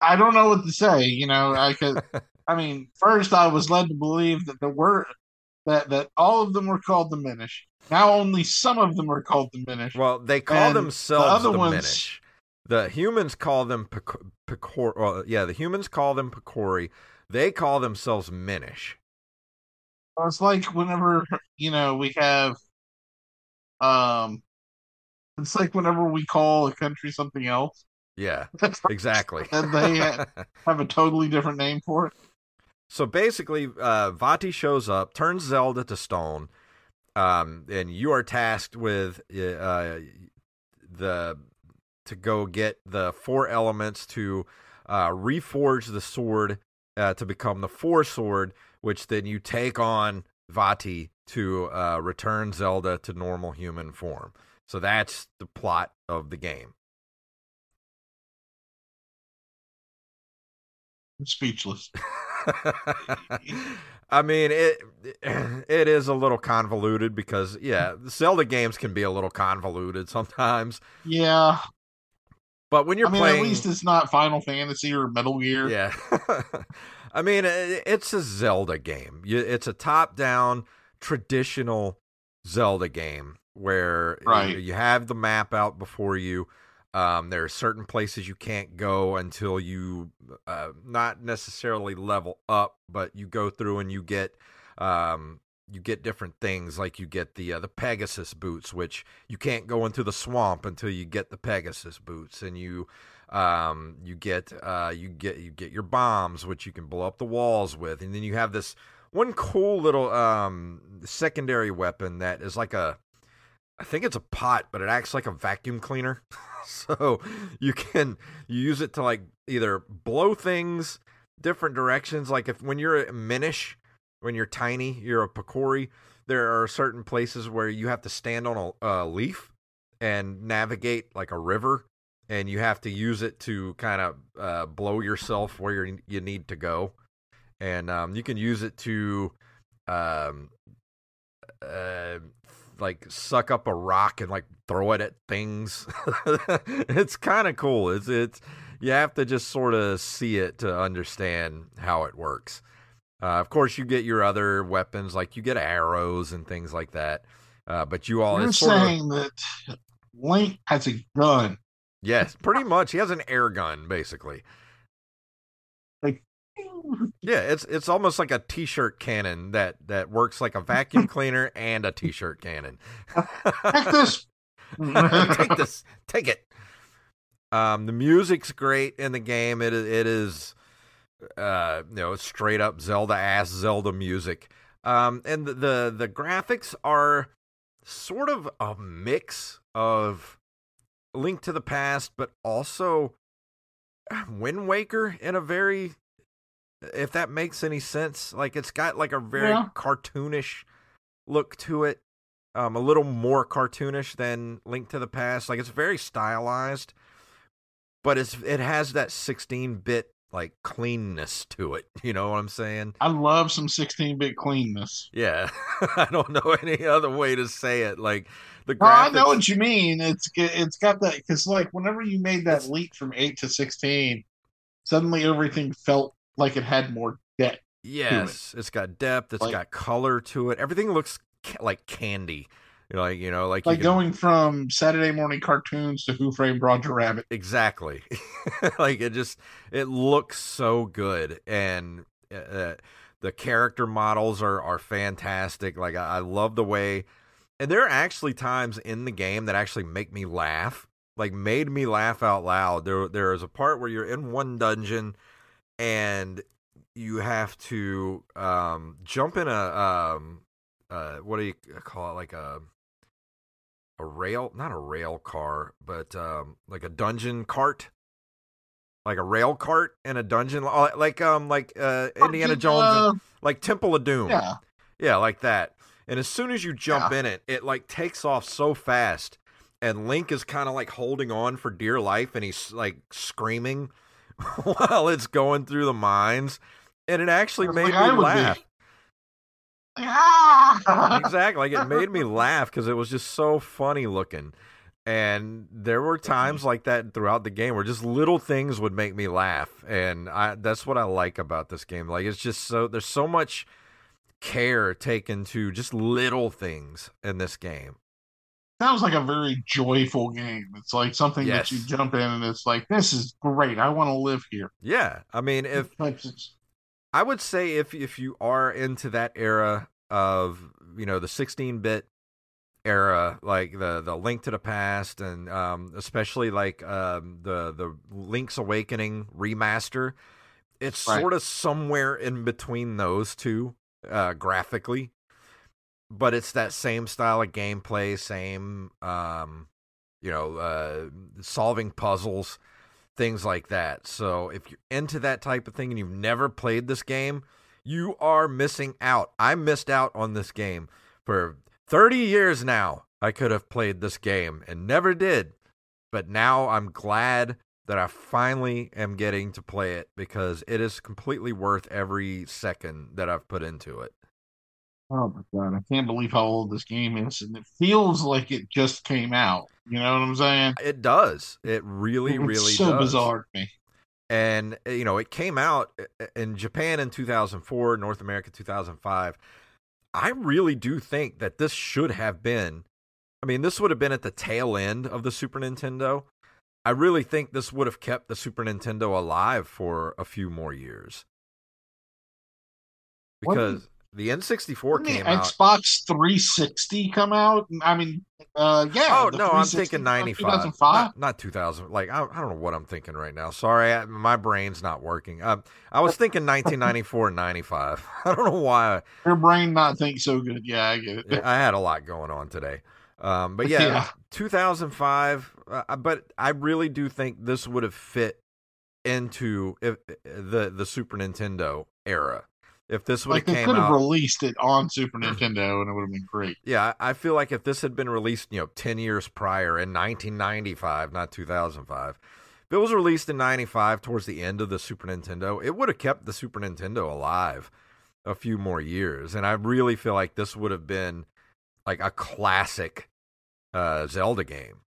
I don't know what to say. You know, I could. I mean, first I was led to believe that there were that that all of them were called the Minish. Now only some of them are called the Minish. Well, they call And themselves the the, ones- Minish. The humans call them. Picor well, yeah, the humans call them Picori. They call themselves Minish. It's like whenever you know we have, um, it's like whenever we call a country something else, Yeah, exactly. and they have a totally different name for it. So basically, uh, Vaati shows up, turns Zelda to stone, um, and you are tasked with uh, the to go get the four elements to uh, reforge the sword uh, to become the four sword, which then you take on Vaati to uh, return Zelda to normal human form. So that's the plot of the game. I'm speechless. I mean, it it is a little convoluted because yeah, Zelda games can be a little convoluted sometimes. Yeah, But when you're I mean, playing, at least it's not Final Fantasy or Metal Gear. yeah, I mean, it's a Zelda game. It's a top-down traditional Zelda game where Right. you, you have the map out before you. Um, there are certain places you can't go until you uh, not necessarily level up, but you go through and you get um, you get different things like you get the uh, the Pegasus boots, which you can't go into the swamp until you get the Pegasus boots, and you um, you get uh, you get you get your bombs, which you can blow up the walls with, and then you have this one cool little um, secondary weapon that is like a I think it's a pot, but it acts like a vacuum cleaner. so you can you use it to like either blow things different directions. Like if when you're a minish, when you're tiny, you're a Picori, there are certain places where you have to stand on a, a leaf and navigate like a river, and you have to use it to kind of uh, blow yourself where you you need to go, and um, you can use it to um, uh, like suck up a rock and like throw it at things. it's kind of cool. It's it's you have to just sort of see it to understand how it works. Uh, of course, you get your other weapons like you get arrows and things like that. Uh, but you all You're it's sort of- saying that Link has a gun. yes, pretty much. He has an air gun basically. Yeah, it's it's almost like a t-shirt cannon that that works like a vacuum cleaner and a t-shirt cannon. Heck this. take this, take it. Um, the music's great in the game. It is, it is, uh, you know, straight up Zelda ass Zelda music. Um, and the, the the graphics are sort of a mix of Link to the Past, but also Wind Waker in a very, if that makes any sense. Like it's got like a very Yeah. cartoonish look to it um, a little more cartoonish than Link to the Past. Like it's very stylized, but it's it has that 16-bit like cleanness to it. You know what I'm saying? I love some 16-bit cleanness. Yeah, I don't know any other way to say it. Like the No, I know what you mean. It's it's got that because like whenever you made that leap from eight to sixteen, suddenly everything felt like it had more depth. yes, it's got depth. It's Like- got color to it. Everything looks ca- like candy. You know, like you know, like Like can- going from Saturday morning cartoons to Who Framed Roger Rabbit. Exactly. like it just it looks so good and uh, the character models are are fantastic. Like I, I love the way and there are actually times in the game that actually make me laugh. Like made me laugh out loud. There there is a part where you're in one dungeon and you have to um jump in a um uh, what do you call it? Like a a rail, not a rail car, but um, like a dungeon cart, like a rail cart in a dungeon, uh, like um, like uh, Indiana uh, Jones, like Temple of Doom. Yeah. Yeah, like that. And as soon as you jump Yeah. in it, it like takes off so fast, and Link is kind of like holding on for dear life, and he's like screaming while it's going through the mines, and it actually Like made me laugh. Ah! exactly, like it made me laugh because it was just so funny looking. And there were times like that throughout the game where just little things would make me laugh, and I that's what I like about this game. Like it's just so there's so much care taken to just little things in this game. Sounds like a very joyful game. It's like something Yes. that you jump in and it's like, this is great. I want to live here. Yeah, I mean, if I would say if if you are into that era of you know the 16-bit era, like the the Link to the Past, and um, especially like um, the the Link's Awakening remaster, it's Right. sort of somewhere in between those two uh, graphically, but it's that same style of gameplay, same um, you know uh, solving puzzles things like that. So if you're into that type of thing and you've never played this game, you are missing out. I missed out on this game for 30 years now. I could have played this game and never did. But now I'm glad that I finally am getting to play it because it is completely worth every second that I've put into it. Oh my god, I can't believe how old this game is, and it feels like it just came out. You know what I'm saying? It does. It really, It's really so does. bizarre to me. and uh, you know it came out uh, in Japan in 2004, North America 2005. I really do think that this should have been. I mean, this would have been at the tail end of the Super Nintendo. I really think this would have kept the Super Nintendo alive for a few more years because the N64 Didn't the came out. Xbox 360 come out? I mean, uh, yeah. Oh no, I'm thinking came 95. 2005. Not, not 2000. Like I, I don't know what I'm thinking right now. Sorry, I, my brain's not working. Um, I was thinking 1994 and 95. I don't know why. Your brain not think so good. Yeah, I get it. I had a lot going on today. Um, but yeah, Yeah. 2005. Uh, but I really do think this would have fit into if, the the Super Nintendo era. If this would Like have they could have out, released it on Super Nintendo, and it would have been great. yeah, I feel like if this had been released, you know, 10 years prior in 1995, not 2005, if it was released in 95 towards the end of the Super Nintendo, it would have kept the Super Nintendo alive a few more years. And I really feel like this would have been like a classic uh, Zelda game.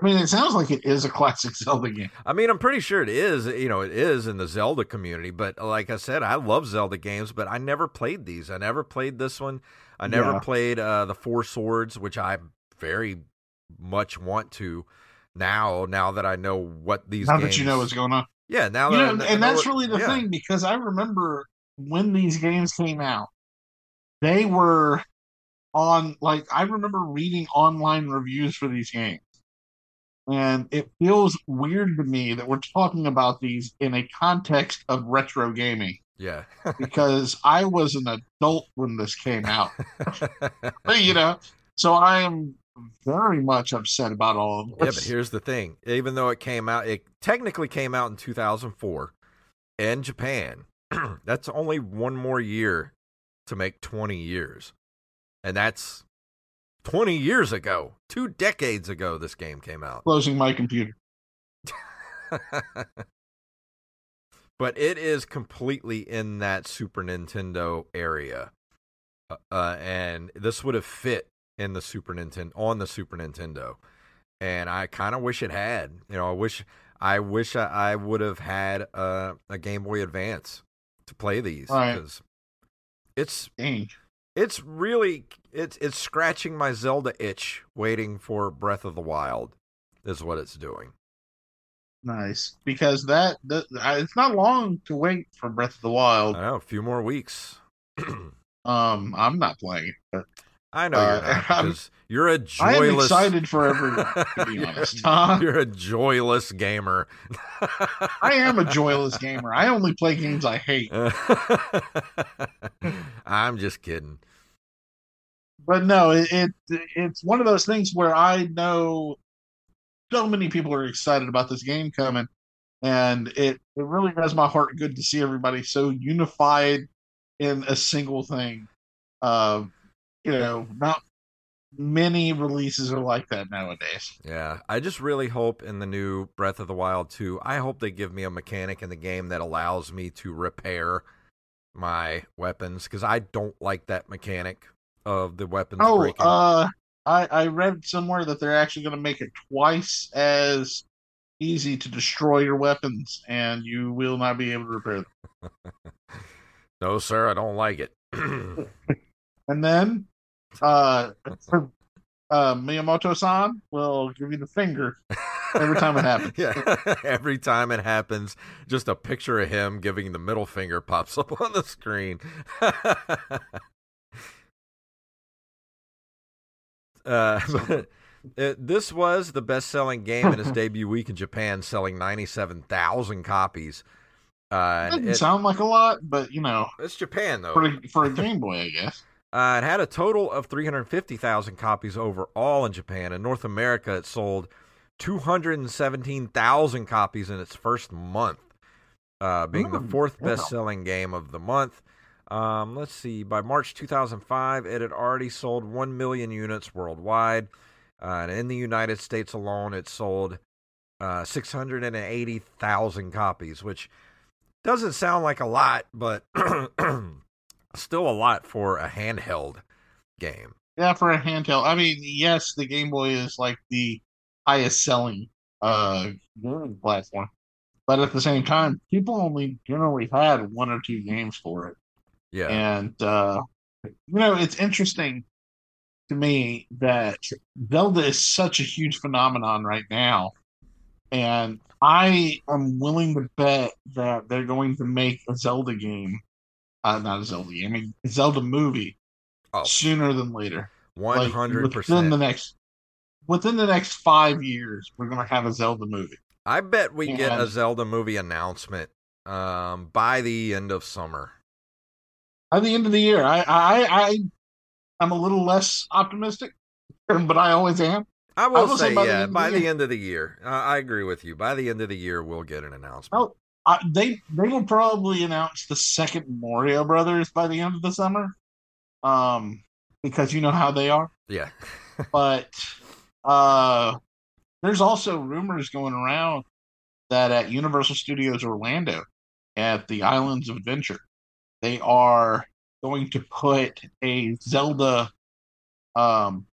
I mean, it sounds like it is a classic Zelda game. I mean, I'm pretty sure it is. You know, it is in the Zelda community. But like I said, I love Zelda games, but I never played these. I never played this one. I never Yeah. played uh, the Four Swords, which I very much want to now. Now that I know what these now games, that you know what's going on. yeah, now You that I know, kn- and that's really the yeah. thing because I remember when these games came out, they were on like I remember reading online reviews for these games. And it feels weird to me that we're talking about these in a context of retro gaming Yeah, because I was an adult when this came out. you know, so I am very much upset about all of this. Yeah, but here's the thing. Even though it came out, it technically came out in 2004 in Japan. that's only one more year to make 20 years. And that's 20 years ago. Two decades ago, this game came out. Closing my computer. but it is completely in that Super Nintendo area. Uh, uh, and this would have fit in the Super Nintendo on the Super Nintendo. And I kind of wish it had. You know, I wish I wish I, I would have had a, a Game Boy Advance to play these Right. because it's Dang. It's really it's it's scratching my Zelda itch waiting for Breath of the Wild is what it's doing. Nice, because that, that it's not long to wait for Breath of the Wild. I know, a few more weeks. Um, I'm not playing it, but I know Uh, you're not I'm- because you're a I am excited for everyone, to be honest. Huh? you're a joyless gamer. I am a joyless gamer. I only play games I hate. I'm just kidding. But no, it, it it's one of those things where I know so many people are excited about this game coming, and it it really does my heart good to see everybody so unified in a single thing. Uh, you know, not many releases are like that nowadays. Yeah, I just really hope in the new Breath of the Wild 2, I hope they give me a mechanic in the game that allows me to repair my weapons because I don't like that mechanic of the weapons Oh, breaking. uh, I I read somewhere that they're actually going to make it twice as easy to destroy your weapons, and you will not be able to repair them. no, sir, I don't like it. And then, uh, uh, Miyamoto-san will give you the finger every time it happens. yeah, every time it happens, just a picture of him giving the middle finger pops up on the screen. uh, but it, this was the best-selling game in its debut week in Japan, selling ninety-seven thousand copies. Uh, Doesn't it- sound like a lot, but you know, it's Japan though. for a, for a Game Boy, I guess. Uh, it had a total of 350,000 copies overall in Japan. In North America, it sold 217,000 copies in its first month, uh, being the Mm, fourth wow. best selling game of the month. Um, let's see, by March 2005, it had already sold 1 million units worldwide. Uh, and in the United States alone, it sold uh, 680,000 copies, which doesn't sound like a lot, but still a lot for a handheld game. Yeah, for a handheld. I mean, yes, the Game Boy is like the highest selling uh gaming platform, but at the same time, people only generally had one or two games for it. Yeah. And uh you know, it's interesting to me that Zelda is such a huge phenomenon right now. And I am willing to bet that they're going to make a Zelda game. Uh not a Zelda game, I mean Zelda movie Oh, sooner than later. 100%. within the next within the next five years, we're gonna have a Zelda movie. I bet we get a Zelda movie announcement um, by the end of summer. By the end of the year, I I I I'm a little less optimistic, but I always am. I will, will say say, by the yeah, end of the by the year. end of the year. Uh, I agree with you. By the end of the year, we'll get an announcement. I, they they will probably announce the second Mario Brothers by the end of the summer, um, because you know how they are. Yeah. But uh, there's also rumors going around that at Universal Studios Orlando, at the Islands of Adventure, they are going to put a Zelda um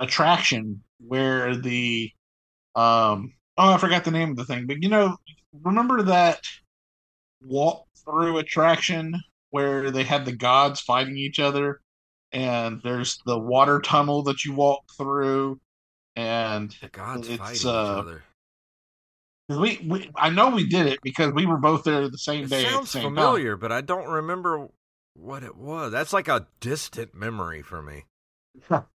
attraction where the um oh I forgot the name of the thing, but you know remember that walk through attraction where they had the gods fighting each other and there's the water tunnel that you walk through and The gods it's, fighting each uh, other. we, we I know we did it because we were both there the same It day sounds same time. familiar, but I don't remember what it was. That's like a distant memory for me.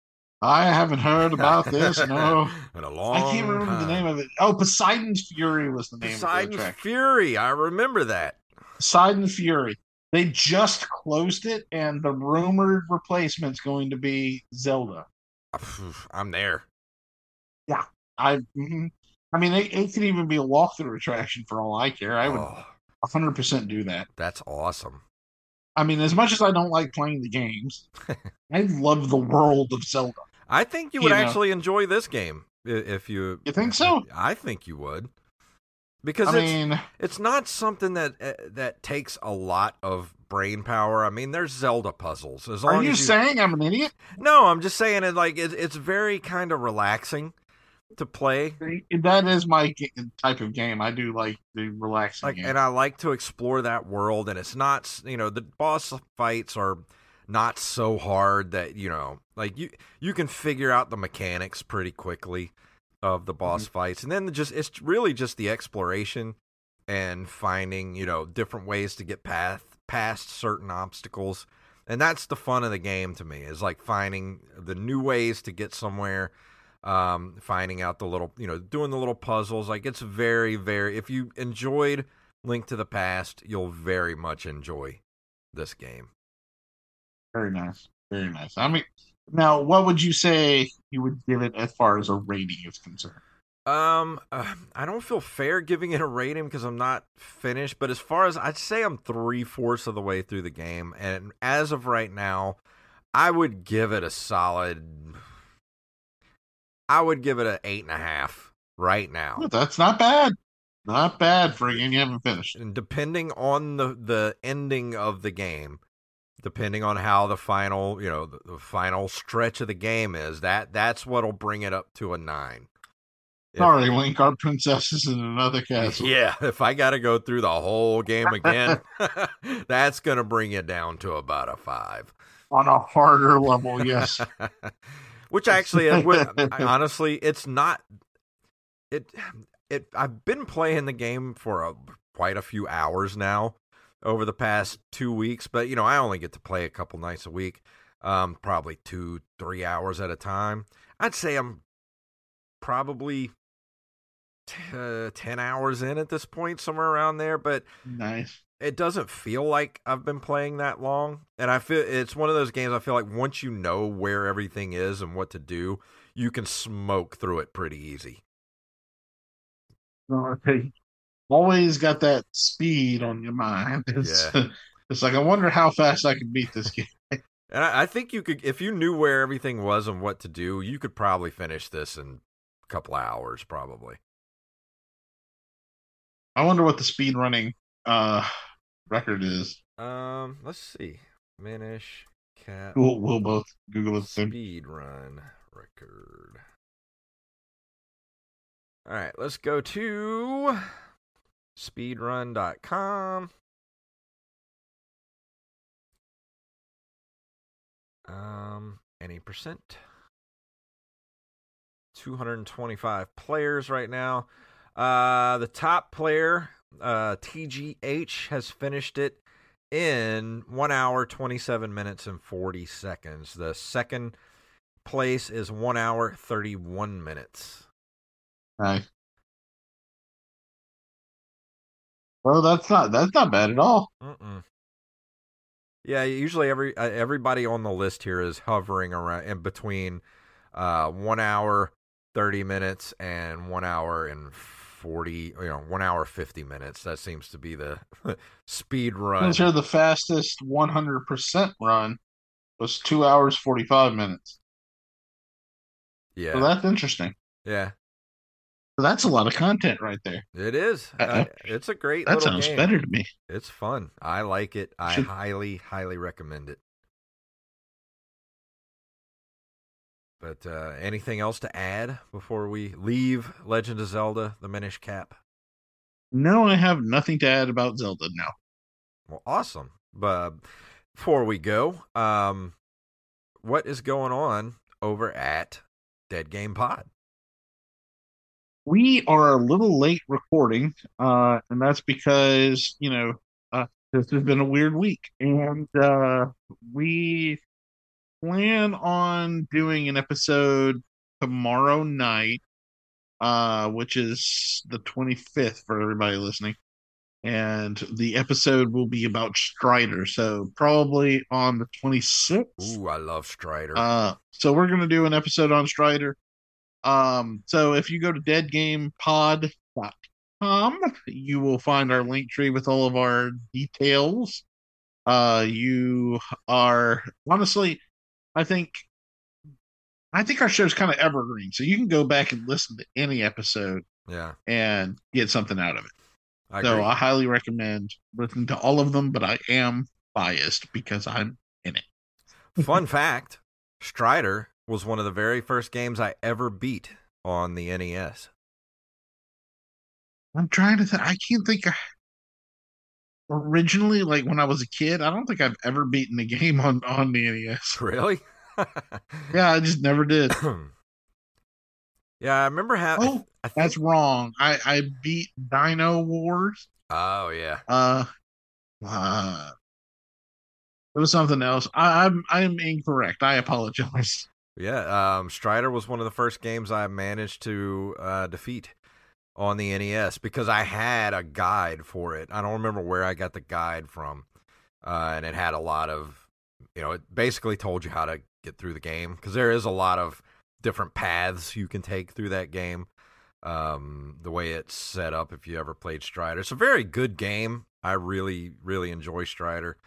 I haven't heard about this. No, In a long I can't remember the name of it. Oh, Poseidon's Fury was the name of the Poseidon's. Fury. I remember that. Poseidon Fury. They just closed it, and the rumored replacement's going to be Zelda. I'm there. Yeah, I, mhm. I mean, it, it could even be a walkthrough attraction for all I care. I would Oh, 100% do that. that's awesome. I mean, as much as I don't like playing the games, I love the world of Zelda. I think you would You know. actually enjoy this game if you. You think so? I think you would, because I it's mean, it's not something that uh, that takes a lot of brain power. I mean, there's Zelda puzzles. As long are you as you saying I'm an idiot? no, I'm just saying it like it, it's very kind of relaxing to play. That is my ga- type of game. I do like the relaxing Like, game. and I like to explore that world, and it's not you know the boss fights are not so hard that you know like you you can figure out the mechanics pretty quickly of the boss fights, and then just it's really just the exploration and finding you know different ways to get path past certain obstacles. And that's the fun of the game to me is like finding the new ways to get somewhere um, finding out the little you know doing the little puzzles. Like it's very very if you enjoyed link to the past you'll very much enjoy this game Very nice. Very nice. I mean, now, what would you say you would give it as far as a rating is concerned? Um, uh, I don't feel fair giving it a rating because I'm not finished. But as far as I'd say, I'm three fourths of the way through the game, and as of right now, I would give it a solid. I would give it an eight and a half right now. Well, that's not bad. Not bad for a game you haven't finished. And depending on the the ending of the game, depending on how the final you know the, the final stretch of the game is, that that's what'll bring it up to a nine. If- Sorry, Link, our princess is in another castle. Yeah, if I got to go through the whole game again, that's going to bring it down to about a five. On a harder level, yes. Which actually, uh, would- honestly, it's not. It it. I've been playing the game for a, quite a few hours now over the past two weeks, but you know, I only get to play a couple nights a week, um, probably two, three hours at a time. I'd say I'm probably t- uh, 10 hours in at this point, somewhere around there, but nice. it doesn't feel like I've been playing that long. And I feel it's one of those games I feel like once you know where everything is and what to do, you can smoke through it pretty easy. Okay. Always got that speed on your mind. It's, Yeah. it's like, I wonder how fast I can beat this game. And I, I think you could, if you knew where everything was and what to do, you could probably finish this in a couple hours, probably. I wonder what the speed running uh, record is. Um, let's see. Minish Cap We'll, we'll both Google it speed run record. All right, let's go to speedrun.com. Um, any percent? 225 players right now. Uh, the top player, uh, TGH, has finished it in one hour, 27 minutes, and 40 seconds. The second place is one hour, 31 minutes. Nice. Well, that's not that's not bad at all. Mm-mm. Yeah, usually every uh, everybody on the list here is hovering around in between uh, one hour, 30 minutes, and one hour and 40, you know, one hour, 50 minutes. That seems to be the speed run. Sure the fastest 100% run was two hours 45 minutes. Yeah. So that's interesting. yeah. So that's a lot of content right there. It is. Uh, it's a great That sounds game. better to me. It's fun. I like it. I Should- highly, highly recommend it. But uh, anything else to add before we leave Legend of Zelda: The Minish Cap? No, I have nothing to add about Zelda now. Well, awesome. But before we go, um, what is going on over at Dead Game Pod? We are a little late recording, uh, and that's because, you know, uh, this has been a weird week. And uh, we plan on doing an episode tomorrow night, uh, which is the 25th for everybody listening. And the episode will be about Strider. So probably on the 26th. Ooh, I love Strider. Uh, so we're gonna do an episode on Strider. Um, so if you go to deadgamepod.com, you will find our link tree with all of our details. Uh, you are honestly, I think, I think our show's kind of evergreen, so you can go back and listen to any episode yeah, and get something out of it. I so agree. I highly recommend listening to all of them, but I am biased because I'm in it. Fun fact: Strider was one of the very first games I ever beat on the NES. I'm trying to think. I can't think. Originally, like when I was a kid, I don't think I've ever beaten a game on on the NES. Really? Yeah, I just never did. yeah, I remember having. Oh, that's wrong. I I beat Dino Wars. Oh yeah. Uh, uh It was something else. I, I'm I'm incorrect. I apologize. Yeah, um, Strider was one of the first games I managed to uh, defeat on the NES because I had a guide for it. I don't remember where I got the guide from, uh, and it had a lot of, you know, it basically told you how to get through the game because there is a lot of different paths you can take through that game. Um, the way it's set up, if you ever played Strider, it's a very good game. I really, really enjoy Strider.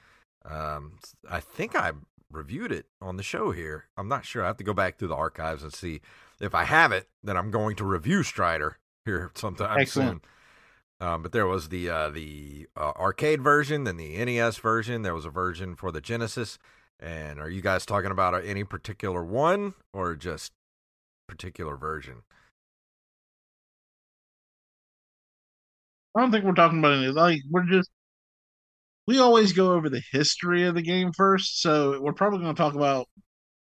Um, I think I reviewed it on the show here. I'm not sure. I have to go back through the archives and see if I have it. Then I'm going to review Strider here sometime Excellent. soon. Um, but there was the uh, the uh, arcade version, then the NES version. There was a version for the Genesis. And are you guys talking about any particular one or just particular version? I don't think we're talking about any. Like we're just we always go over the history of the game first, so we're probably going to talk about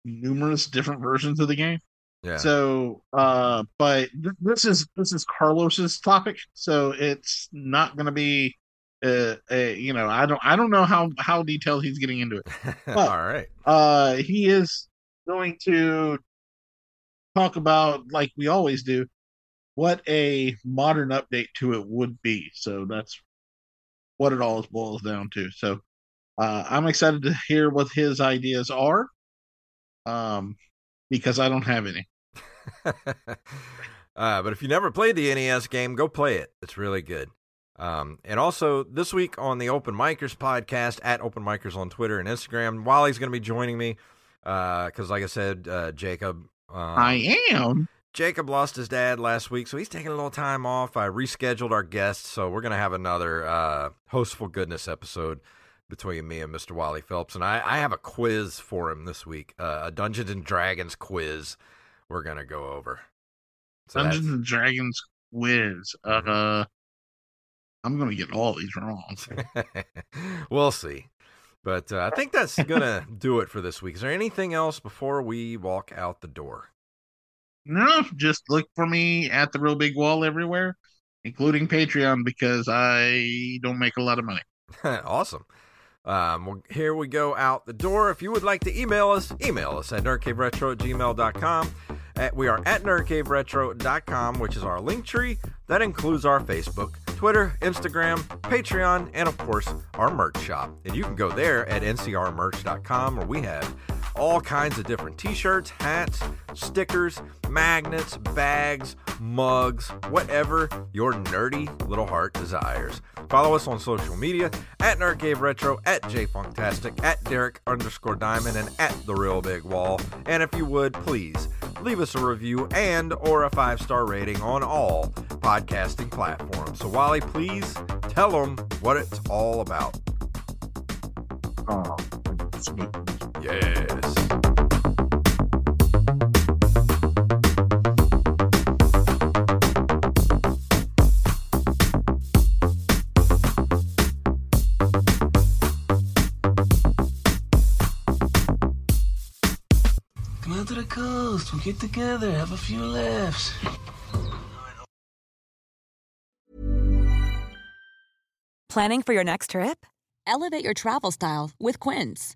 numerous different versions of the game. Yeah. So, uh, but th- this is this is Carlos's topic, so it's not going to be, uh, a, you know, I don't I don't know how how detailed he's getting into it. But, All right. Uh, he is going to talk about like we always do, what a modern update to it would be. So that's what it all boils down to. So uh, I'm excited to hear what his ideas are, um, because I don't have any. uh, but if you never played the NES game, go play it. It's really good. Um, and also this week on the Open Micers podcast at Open Micers on Twitter and Instagram, Wally's going to be joining me because, like I said, uh, Jacob. Um, I am. Jacob lost his dad last week, so he's taking a little time off. I rescheduled our guests, so we're going to have another uh, Hostful Goodness episode between me and Mr. Wally Phelps. And I, I have a quiz for him this week, uh, a Dungeons and Dragons quiz we're going to go over. So Dungeons and Dragons quiz. Uh, I'm going to get all these wrong. we'll see. But uh, I think that's going to do it for this week. Is there anything else before we walk out the door? No, just look for me at the real big wall everywhere, including Patreon, because I don't make a lot of money. awesome. Um, well, here we go out the door. If you would like to email us, email us at nerdcaveretro at gmail.com. At, we are at nerdcaveretro.com, which is our link tree. That includes our Facebook, Twitter, Instagram, Patreon, and of course, our merch shop. And you can go there at ncrmerch.com where we have all kinds of different t shirts, hats, stickers, magnets, bags, mugs, whatever your nerdy little heart desires. Follow us on social media at Nerd Cave Retro, at JayFunktastic, at Derek underscore Diamond, and at The Real Big Wall. And if you would, please leave us a review and or a five star rating on all podcasting platforms. So Wally, please tell them what it's all about. Oh, Yes. Come out to the coast. We'll get together, have a few laughs. Planning for your next trip? Elevate your travel style with Quince.